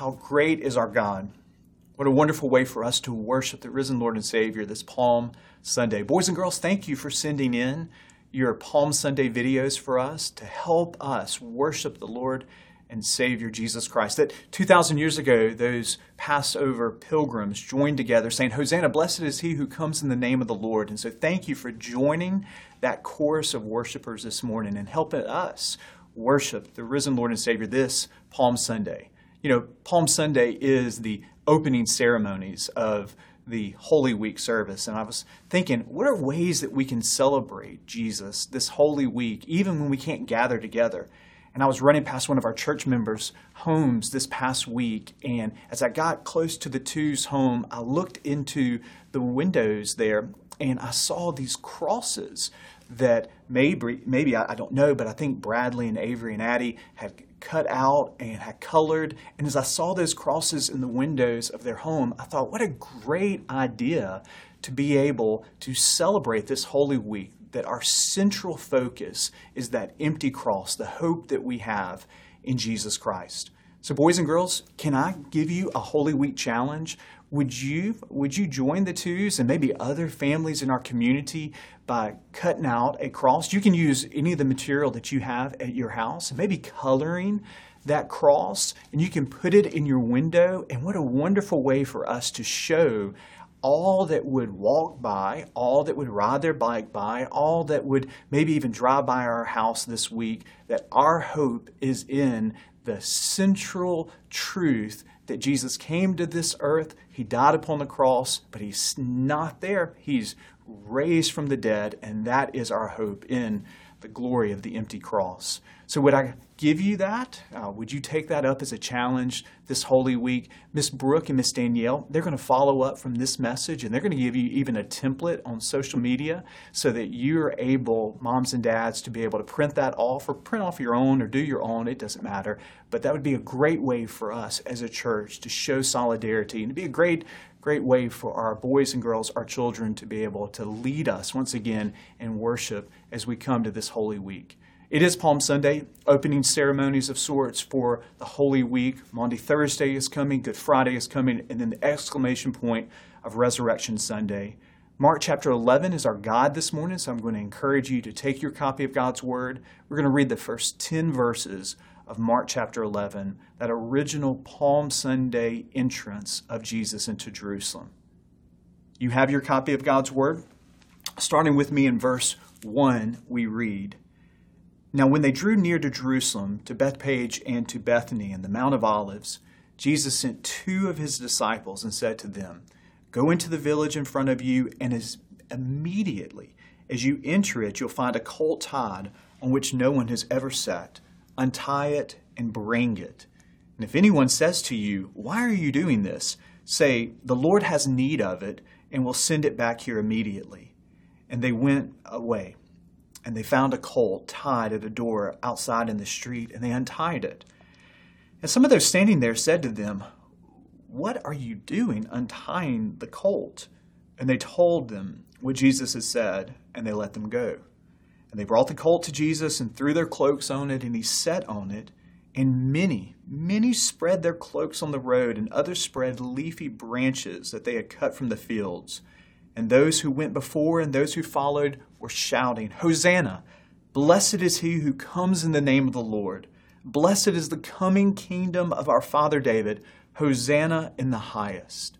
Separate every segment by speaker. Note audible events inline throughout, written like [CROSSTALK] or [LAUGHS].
Speaker 1: How great is our God! What a wonderful way for us to worship the risen Lord and Savior this Palm Sunday. Boys and girls, thank you for sending in your Palm Sunday videos for us to help us worship the Lord and Savior Jesus Christ. That 2,000 years ago, those Passover pilgrims joined together saying, Hosanna, blessed is he who comes in the name of the Lord. And so thank you for joining that chorus of worshipers this morning and helping us worship the risen Lord and Savior this Palm Sunday. You know, Palm Sunday is the opening ceremonies of the Holy Week service. And I was thinking, what are ways that we can celebrate Jesus this Holy Week, even when we can't gather together? And I was running past one of our church members' homes this past week. And as I got close to the two's home, I looked into the windows there and I saw these crosses that maybe, maybe I, don't know, but I think Bradley and Avery and Addie had cut out and had colored. And as I saw those crosses in the windows of their home, I thought, what a great idea to be able to celebrate this Holy Week, that our central focus is that empty cross, the hope that we have in Jesus Christ. So, boys and girls, can I give you a Holy Week challenge? Would you, would you join the twos and maybe other families in our community by cutting out a cross? You can use any of the material that you have at your house and maybe coloring that cross, and you can put it in your window. And what a wonderful way for us to show all that would walk by, all that would ride their bike by, all that would maybe even drive by our house this week, that our hope is in the central truth that Jesus came to this earth, he died upon the cross, but he's not there. He's raised from the dead, and that is our hope in the glory of the empty cross. So, would I give you that? Uh, would you take that up as a challenge this Holy Week? Miss Brooke and Miss Danielle, they're going to follow up from this message and they're going to give you even a template on social media so that you're able, moms and dads, to be able to print that off or print off your own or do your own. It doesn't matter. But that would be a great way for us as a church to show solidarity and to be a great great way for our boys and girls, our children, to be able to lead us once again in worship as we come to this Holy Week. It is Palm Sunday, opening ceremonies of sorts for the Holy Week. Maundy Thursday is coming, Good Friday is coming, and then the exclamation point of Resurrection Sunday. Mark chapter 11 is our guide this morning, so I'm going to encourage you to take your copy of God's Word. We're going to read the first 10 verses of Mark chapter 11, that original Palm Sunday entrance of Jesus into Jerusalem. You have your copy of God's Word? Starting with me in verse 1, we read Now, when they drew near to Jerusalem, to Bethphage and to Bethany and the Mount of Olives, Jesus sent two of his disciples and said to them, Go into the village in front of you, and as immediately as you enter it, you'll find a colt tied on which no one has ever sat untie it, and bring it. And if anyone says to you, Why are you doing this? say, The Lord has need of it, and will send it back here immediately. And they went away. And they found a colt tied at a door outside in the street, and they untied it. And some of those standing there said to them, What are you doing untying the colt? And they told them what Jesus had said, and they let them go. And they brought the colt to Jesus and threw their cloaks on it, and he sat on it. And many, many spread their cloaks on the road, and others spread leafy branches that they had cut from the fields. And those who went before and those who followed were shouting, Hosanna! Blessed is he who comes in the name of the Lord. Blessed is the coming kingdom of our father David. Hosanna in the highest.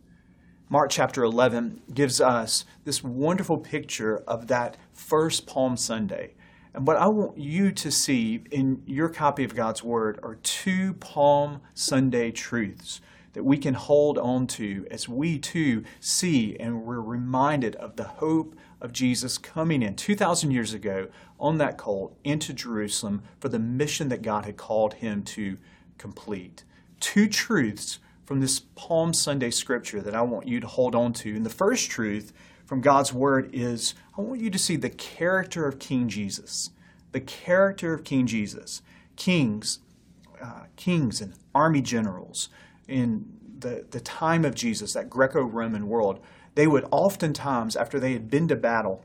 Speaker 1: Mark chapter 11 gives us this wonderful picture of that first Palm Sunday. And what I want you to see in your copy of God's Word are two Palm Sunday truths that we can hold on to as we too see and we're reminded of the hope of Jesus coming in 2,000 years ago on that colt into Jerusalem for the mission that God had called him to complete. Two truths from this Palm Sunday scripture that I want you to hold on to. And the first truth from God's Word is I want you to see the character of King Jesus. The character of King Jesus. Kings, uh, kings and army generals in the, the time of Jesus, that Greco Roman world, they would oftentimes, after they had been to battle,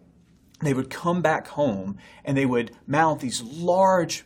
Speaker 1: they would come back home and they would mount these large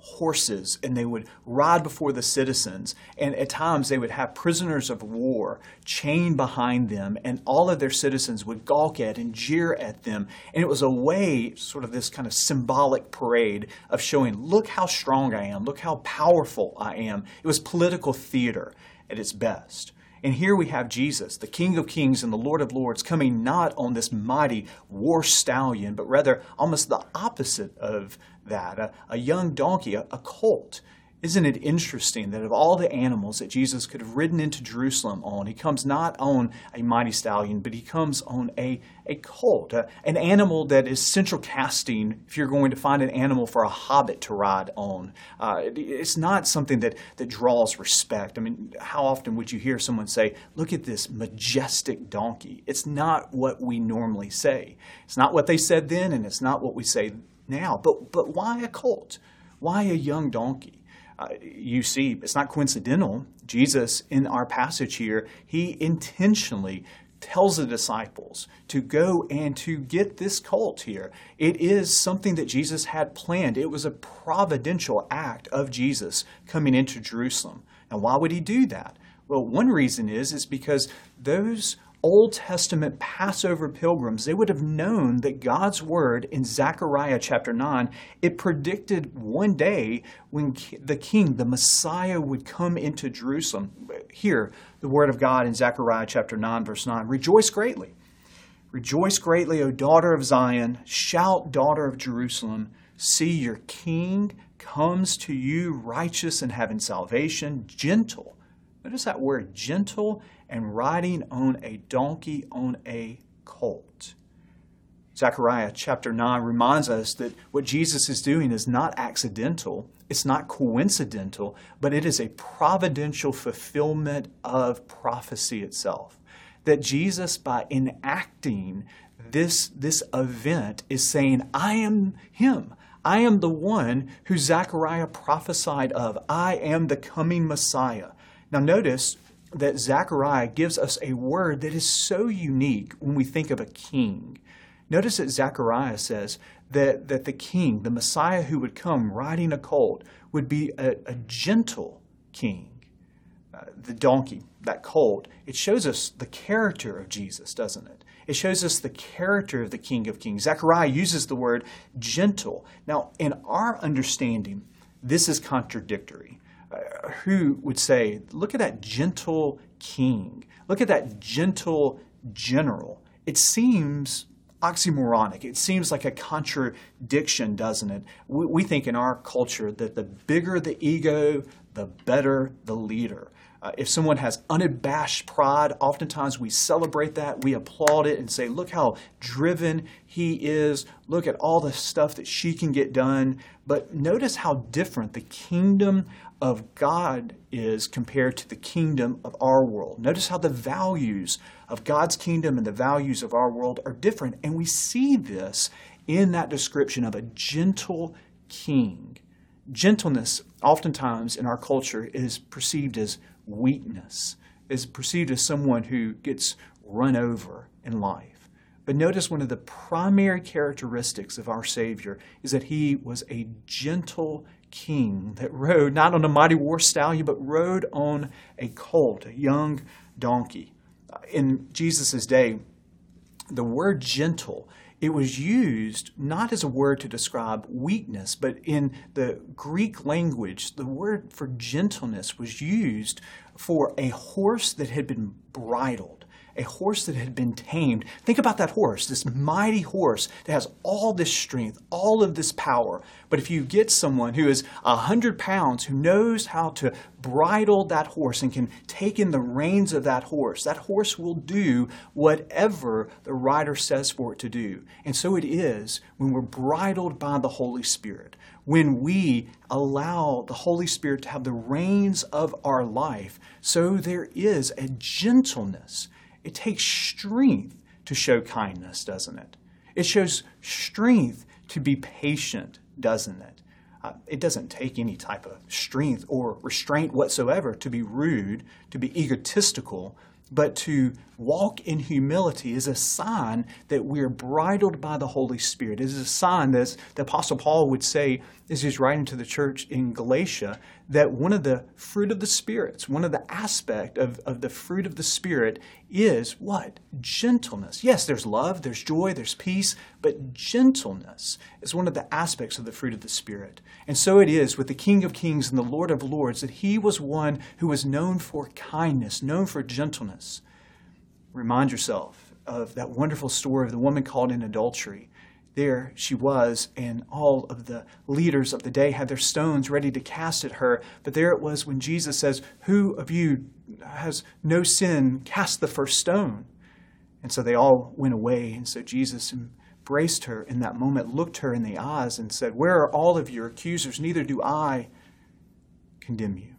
Speaker 1: horses and they would ride before the citizens. And at times they would have prisoners of war chained behind them, and all of their citizens would gawk at and jeer at them. And it was a way, sort of this kind of symbolic parade of showing, look how strong I am, look how powerful I am. It was political theater at its best. And here we have Jesus, the King of Kings and the Lord of Lords, coming not on this mighty war stallion, but rather almost the opposite of that a, a young donkey, a, a colt. Isn't it interesting that of all the animals that Jesus could have ridden into Jerusalem on, he comes not on a mighty stallion, but he comes on a, a colt, a, an animal that is central casting if you're going to find an animal for a hobbit to ride on. Uh, it's not something that, that draws respect. I mean, how often would you hear someone say, Look at this majestic donkey? It's not what we normally say. It's not what they said then, and it's not what we say now. But, but why a colt? Why a young donkey? You see, it's not coincidental. Jesus, in our passage here, he intentionally tells the disciples to go and to get this cult here. It is something that Jesus had planned. It was a providential act of Jesus coming into Jerusalem. And why would he do that? Well, one reason is is because those Old Testament Passover pilgrims, they would have known that God's word in Zechariah chapter 9, it predicted one day when the king, the Messiah, would come into Jerusalem. Here, the word of God in Zechariah chapter 9, verse 9 Rejoice greatly. Rejoice greatly, O daughter of Zion. Shout, daughter of Jerusalem. See, your king comes to you righteous and having salvation, gentle. Notice that word, gentle and riding on a donkey on a colt. Zechariah chapter 9 reminds us that what Jesus is doing is not accidental, it's not coincidental, but it is a providential fulfillment of prophecy itself. That Jesus, by enacting this, this event, is saying, I am Him. I am the one who Zechariah prophesied of. I am the coming Messiah. Now, notice that Zechariah gives us a word that is so unique when we think of a king. Notice that Zechariah says that, that the king, the Messiah who would come riding a colt, would be a, a gentle king. Uh, the donkey, that colt, it shows us the character of Jesus, doesn't it? It shows us the character of the King of Kings. Zechariah uses the word gentle. Now, in our understanding, this is contradictory who would say, Look at that gentle king, look at that gentle general. It seems oxymoronic. It seems like a contradiction, doesn't it? We, we, think in our culture that the bigger the ego, the better the leader. Uh, if someone has unabashed pride, oftentimes we celebrate that, we applaud it, and say, Look how driven he is. Look at all the stuff that she can get done. But notice how different the kingdom of God is compared to the kingdom of our world. Notice how the values of God's kingdom and the values of our world are different. And we see this in that description of a gentle king. Gentleness, oftentimes in our culture, is perceived as weakness, is perceived as someone who gets run over in life. But notice one of the primary characteristics of our Savior is that he was a gentle king that rode not on a mighty war stallion, but rode on a colt, a young donkey. In Jesus' day, the word gentle it was used not as a word to describe weakness, but in the Greek language, the word for gentleness was used for a horse that had been bridled a horse that had been tamed. Think about that horse, this mighty horse that has all this strength, all of this power. But if you get someone who is a hundred pounds, who knows how to bridle that horse and can take in the reins of that horse, that horse will do whatever the rider says for it to do. And so it is when we're bridled by the Holy Spirit when we allow the Holy Spirit to have the reins of our life. So there is a gentleness it takes strength to show kindness, doesn't it? It shows strength to be patient, doesn't it? Uh, it doesn't take any type of strength or restraint whatsoever to be rude, to be egotistical, but to walk in humility is a sign that we're bridled by the Holy Spirit. It is a sign, that the Apostle Paul would say, as he's writing to the church in Galatia, that one of the fruit of the spirits, one of the aspect of, of the fruit of the Spirit is what? Gentleness. Yes, there's love, there's joy, there's peace, but gentleness is one of the aspects of the fruit of the Spirit. And so it is with the King of Kings and the Lord of Lords that he was one who was known for kindness, known for gentleness. Remind yourself of that wonderful story of the woman caught in adultery. There she was, and all of the leaders of the day had their stones ready to cast at her. But there it was when Jesus says, Who of you has no sin, cast the first stone? And so they all went away. And so Jesus embraced her in that moment, looked her in the eyes, and said, Where are all of your accusers? Neither do I condemn you.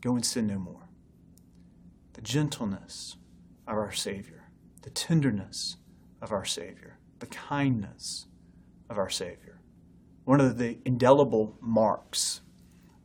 Speaker 1: Go and sin no more. The gentleness of our Savior, the tenderness of our Savior, the kindness of our Savior. One of the indelible marks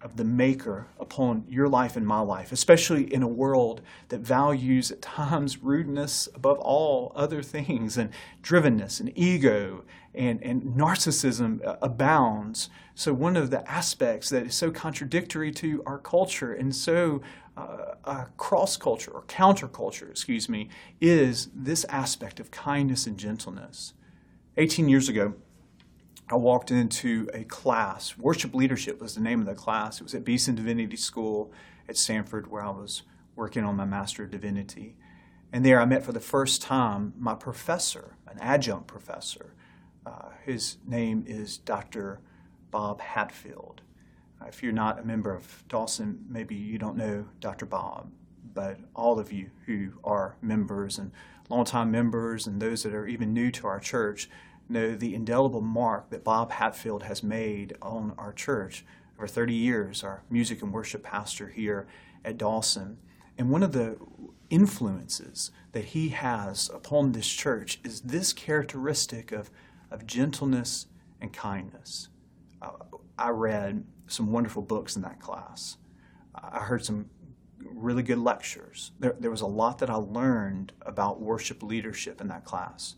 Speaker 1: of the Maker upon your life and my life, especially in a world that values at times rudeness above all other things, and drivenness and ego and, and narcissism abounds. So, one of the aspects that is so contradictory to our culture and so uh, uh, cross culture or counterculture, excuse me, is this aspect of kindness and gentleness. 18 years ago, I walked into a class. Worship leadership was the name of the class. It was at Beeson Divinity School at Samford, where I was working on my Master of Divinity. And there I met for the first time my professor, an adjunct professor. Uh, his name is Dr. Bob Hatfield. Uh, if you're not a member of Dawson, maybe you don't know Dr. Bob, but all of you who are members and longtime members and those that are even new to our church know the indelible mark that Bob Hatfield has made on our church over 30 years, our music and worship pastor here at Dawson. And one of the influences that he has upon this church is this characteristic of, of gentleness and kindness. Uh, I read some wonderful books in that class. I heard some really good lectures. There, there was a lot that I learned about worship leadership in that class.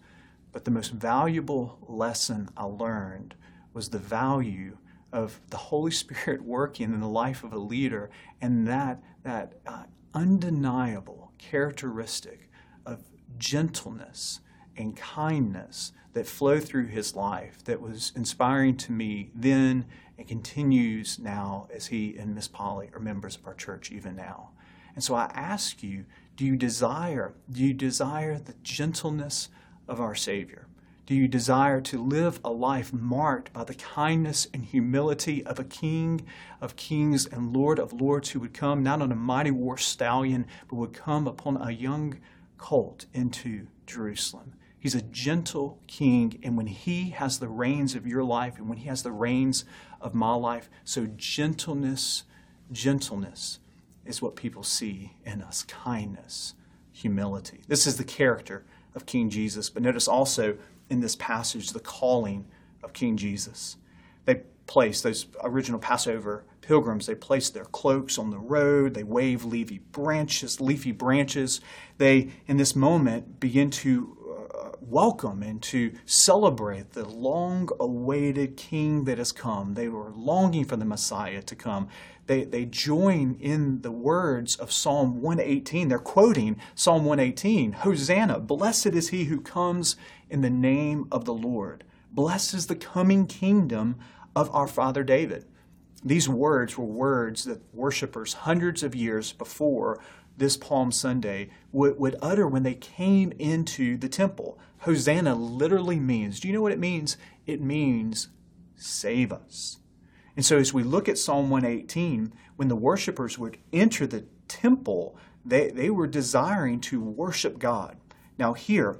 Speaker 1: But the most valuable lesson I learned was the value of the Holy Spirit working in the life of a leader and that, that uh, undeniable characteristic of gentleness and kindness that flow through his life that was inspiring to me then and continues now as he and Miss Polly are members of our church even now. And so I ask you, do you desire, do you desire the gentleness of our Savior? Do you desire to live a life marked by the kindness and humility of a King of kings and Lord of lords who would come not on a mighty war stallion, but would come upon a young colt into Jerusalem? He's a gentle king, and when he has the reins of your life and when he has the reins of my life, so gentleness, gentleness is what people see in us kindness, humility. This is the character of King Jesus. But notice also in this passage the calling of King Jesus. They place those original Passover pilgrims, they place their cloaks on the road, they wave leafy branches, leafy branches. They, in this moment, begin to uh, welcome and to celebrate the long awaited king that has come. They were longing for the Messiah to come. They, they join in the words of Psalm 118. They're quoting Psalm 118 Hosanna, blessed is he who comes in the name of the Lord. Blessed is the coming kingdom of our father David. These words were words that worshippers hundreds of years before this Palm Sunday would, would utter when they came into the temple. Hosanna literally means, do you know what it means? It means save us. And so as we look at Psalm 118, when the worshipers would enter the temple, they, they were desiring to worship God. Now, here,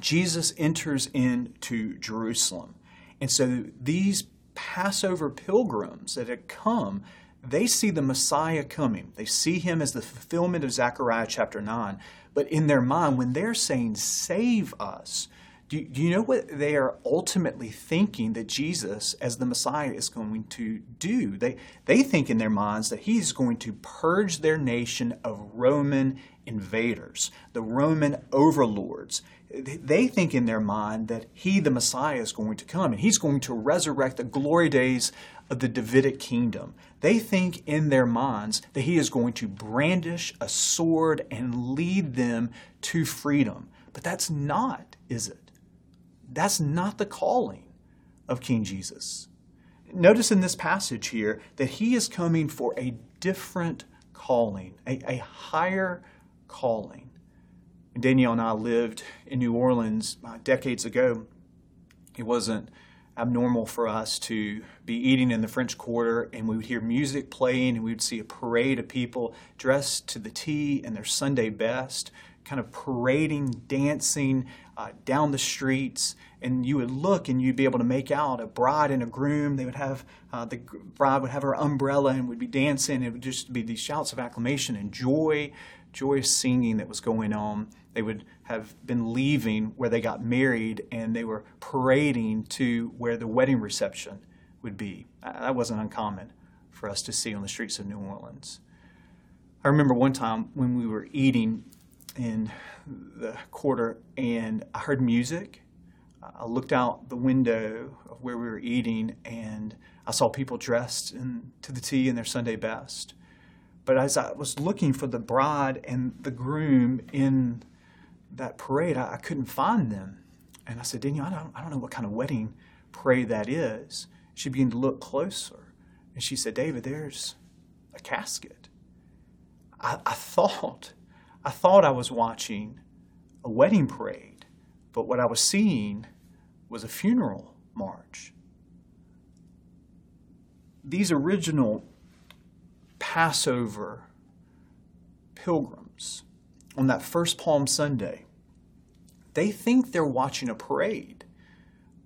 Speaker 1: Jesus enters into Jerusalem. And so these Passover pilgrims that had come, they see the Messiah coming. They see him as the fulfillment of Zechariah chapter 9. But in their mind, when they're saying, Save us, Do, do you know what they are ultimately thinking that Jesus, as the Messiah, is going to do? They, they think in their minds that he's going to purge their nation of Roman invaders, the Roman overlords. They think in their mind that he, the Messiah, is going to come and he's going to resurrect the glory days of the Davidic kingdom. They think in their minds that he is going to brandish a sword and lead them to freedom. But that's not, is it? That's not the calling of King Jesus. Notice in this passage here that he is coming for a different calling, a, a higher calling. Danielle and I lived in New Orleans uh, decades ago. It wasn't abnormal for us to be eating in the French Quarter and we would hear music playing and we would see a parade of people dressed to the T in their Sunday best, kind of parading, dancing uh, down the streets. And you would look and you'd be able to make out a bride and a groom. They would have, uh, the bride would have her umbrella and would be dancing. It would just be these shouts of acclamation and joy joyous singing that was going on. They would have been leaving where they got married and they were parading to where the wedding reception would be. That wasn't uncommon for us to see on the streets of New Orleans. I remember one time when we were eating in the quarter and I heard music. I looked out the window of where we were eating and I saw people dressed in, to the T in their Sunday best. But as I was looking for the bride and the groom in that parade, I, I couldn't find them. And I said, Danielle, I don't, I don't know what kind of wedding parade that is. She began to look closer. And she said, David, there's a casket. I, I [LAUGHS] thought, I thought I was watching a wedding parade, but what I was seeing was a funeral march. These original Passover pilgrims on that first Palm Sunday, they think they're watching a parade,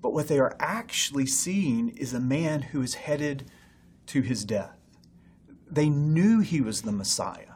Speaker 1: but what they are actually seeing is a man who is headed to his death. They knew he was the Messiah.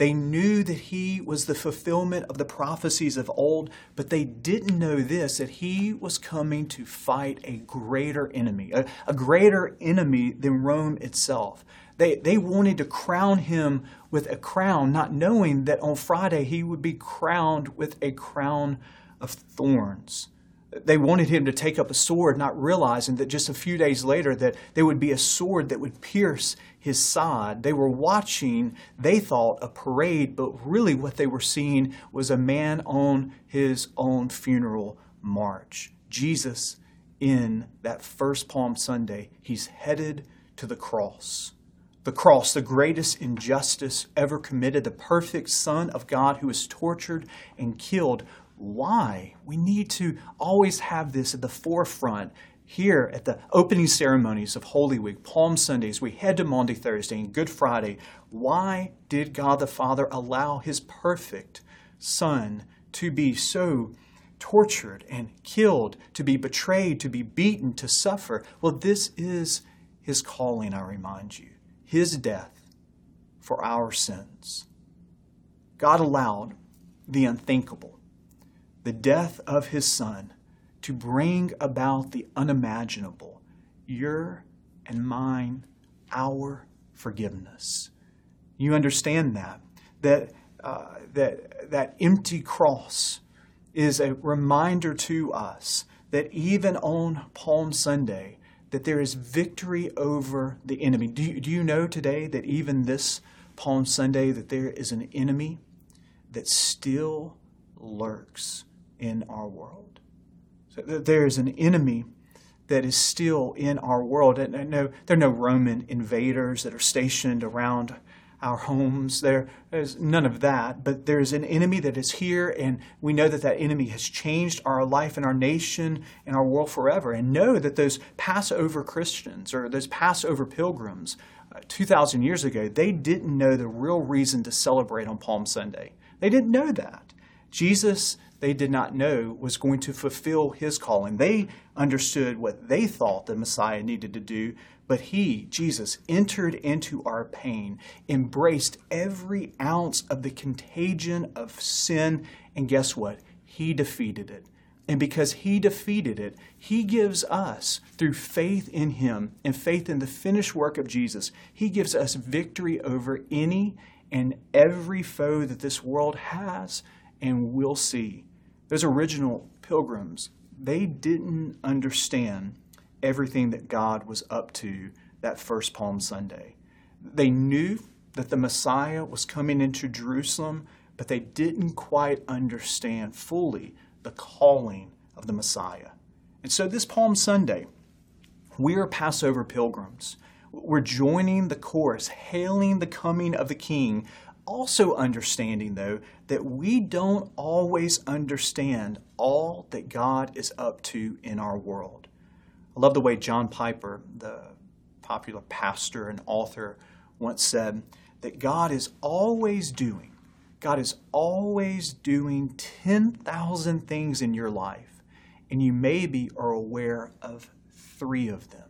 Speaker 1: They knew that he was the fulfillment of the prophecies of old, but they didn't know this that he was coming to fight a greater enemy, a, a greater enemy than Rome itself. They, they wanted to crown him with a crown, not knowing that on Friday he would be crowned with a crown of thorns. They wanted him to take up a sword, not realizing that just a few days later that there would be a sword that would pierce his side. They were watching, they thought, a parade, but really what they were seeing was a man on his own funeral march. Jesus in that first Palm Sunday, he's headed to the cross the cross, the greatest injustice ever committed, the perfect Son of God who was tortured and killed. Why? We need to always have this at the forefront here at the opening ceremonies of Holy Week, Palm Sundays, we head to Maundy Thursday and Good Friday. Why did God the Father allow his perfect Son to be so tortured and killed, to be betrayed, to be beaten, to suffer? Well, this is his calling, I remind you his death for our sins. God allowed the unthinkable, the death of his son, to bring about the unimaginable, your and mine, our forgiveness. You understand that, that, uh, that, that empty cross is a reminder to us that even on Palm Sunday, that there is victory over the enemy. Do you, do you know today that even this Palm Sunday that there is an enemy that still lurks in our world? So there is an enemy that is still in our world. And no, there are no Roman invaders that are stationed around our homes. There is none of that, but there's an enemy that is here, and we know that that enemy has changed our life and our nation and our world forever. And know that those Passover Christians or those Passover pilgrims uh, 2,000 years ago, they didn't know the real reason to celebrate on Palm Sunday. They didn't know that. Jesus, they did not know, was going to fulfill his calling. They understood what they thought the Messiah needed to do, but he, Jesus, entered into our pain, embraced every ounce of the contagion of sin, and guess what? He defeated it. And because he defeated it, he gives us, through faith in him and faith in the finished work of Jesus, he gives us victory over any and every foe that this world has and will see. Those original pilgrims, they didn't understand everything that God was up to that first Palm Sunday. They knew that the Messiah was coming into Jerusalem, but they didn't quite understand fully the calling of the Messiah. And so this Palm Sunday, we are Passover pilgrims. We're joining the chorus, hailing the coming of the King, also understanding, though, that we don't always understand all that God is up to in our world. I love the way John Piper, the popular pastor and author, once said that God is always doing, God is always doing 10,000 things in your life, and you maybe are aware of three of them.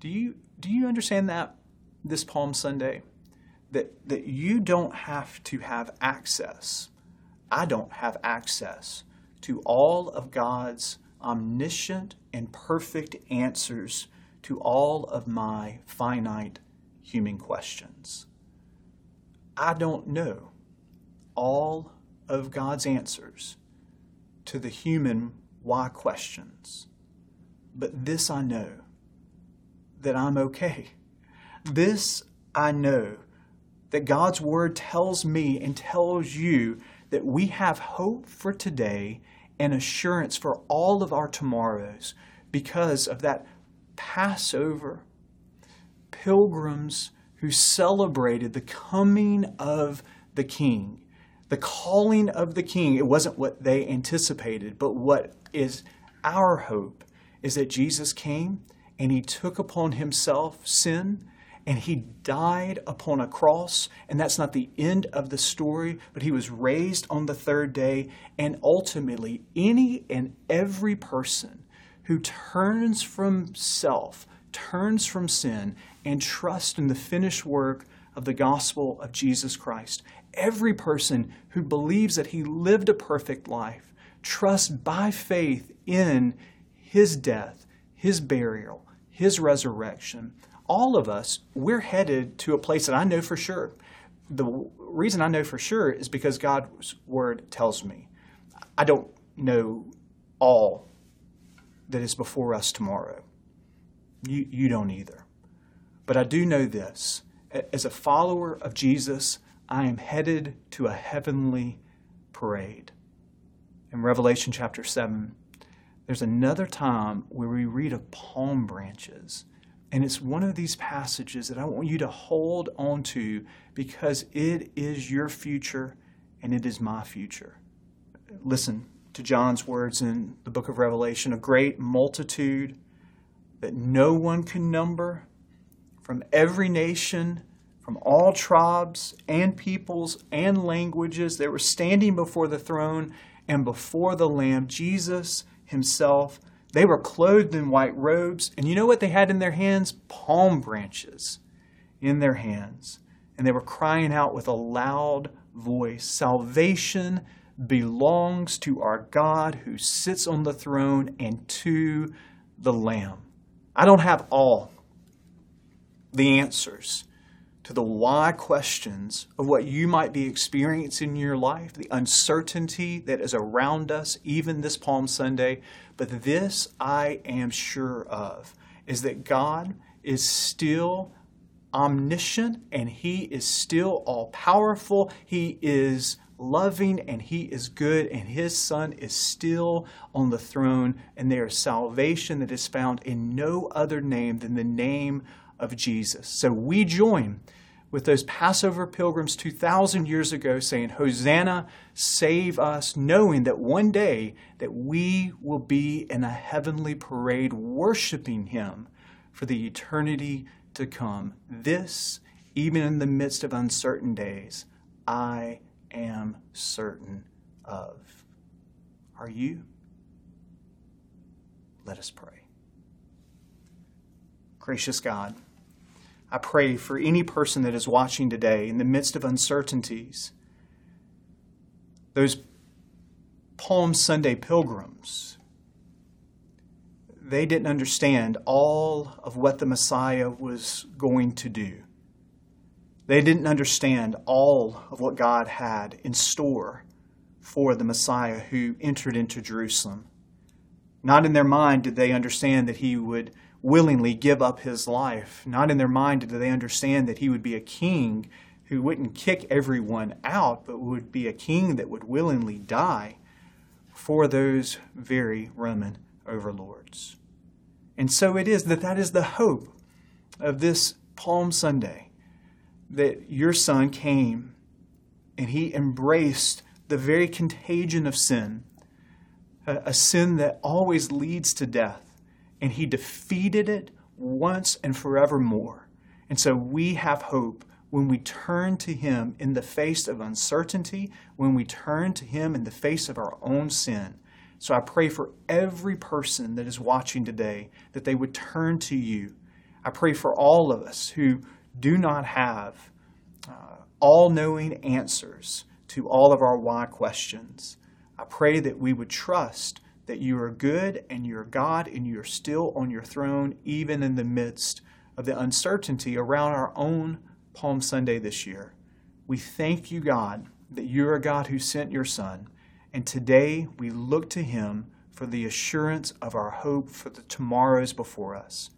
Speaker 1: Do you, do you understand that this Palm Sunday? That, that you don't have to have access, I don't have access to all of God's omniscient and perfect answers to all of my finite human questions. I don't know all of God's answers to the human why questions, but this I know that I'm okay. This I know that God's Word tells me and tells you that we have hope for today and assurance for all of our tomorrows because of that Passover pilgrims who celebrated the coming of the King, the calling of the King. It wasn't what they anticipated, but what is our hope is that Jesus came and he took upon himself sin and he died upon a cross. And that's not the end of the story, but he was raised on the third day. And ultimately, any and every person who turns from self, turns from sin, and trusts in the finished work of the gospel of Jesus Christ, every person who believes that he lived a perfect life, trusts by faith in his death, his burial, his resurrection, all of us, we're headed to a place that I know for sure. The reason I know for sure is because God's word tells me. I don't know all that is before us tomorrow. You, you don't either. But I do know this as a follower of Jesus, I am headed to a heavenly parade. In Revelation chapter 7, there's another time where we read of palm branches and it's one of these passages that I want you to hold on to because it is your future and it is my future. Listen to John's words in the book of Revelation a great multitude that no one can number from every nation, from all tribes and peoples and languages. They were standing before the throne and before the Lamb, Jesus himself they were clothed in white robes, and you know what they had in their hands? Palm branches in their hands. And they were crying out with a loud voice Salvation belongs to our God who sits on the throne and to the Lamb. I don't have all the answers the why questions of what you might be experiencing in your life, the uncertainty that is around us, even this Palm Sunday. But this I am sure of is that God is still omniscient and He is still all powerful. He is loving and He is good, and His Son is still on the throne. And there is salvation that is found in no other name than the name of Jesus. So we join with those Passover pilgrims 2,000 years ago saying, Hosanna, save us, knowing that one day that we will be in a heavenly parade worshiping Him for the eternity to come. This, even in the midst of uncertain days, I am certain of. Are you? Let us pray. Gracious God, I pray for any person that is watching today in the midst of uncertainties, those Palm Sunday pilgrims, they didn't understand all of what the Messiah was going to do. They didn't understand all of what God had in store for the Messiah who entered into Jerusalem. Not in their mind did they understand that he would willingly give up his life. Not in their mind did they understand that he would be a king who wouldn't kick everyone out, but would be a king that would willingly die for those very Roman overlords. And so it is that that is the hope of this Palm Sunday that your son came and he embraced the very contagion of sin, a, sin that always leads to death, and he defeated it once and forevermore. And so we have hope when we turn to him in the face of uncertainty, when we turn to him in the face of our own sin. So I pray for every person that is watching today that they would turn to you. I pray for all of us who do not have uh, all knowing answers to all of our why questions. I pray that we would trust that you are good and you're God and you're still on your throne, even in the midst of the uncertainty around our own Palm Sunday this year. We thank you, God, that you're a God who sent your Son, and today we look to him for the assurance of our hope for the tomorrows before us.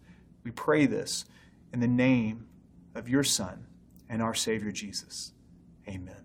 Speaker 1: We pray this in the name of your Son and our Savior Jesus. Amen.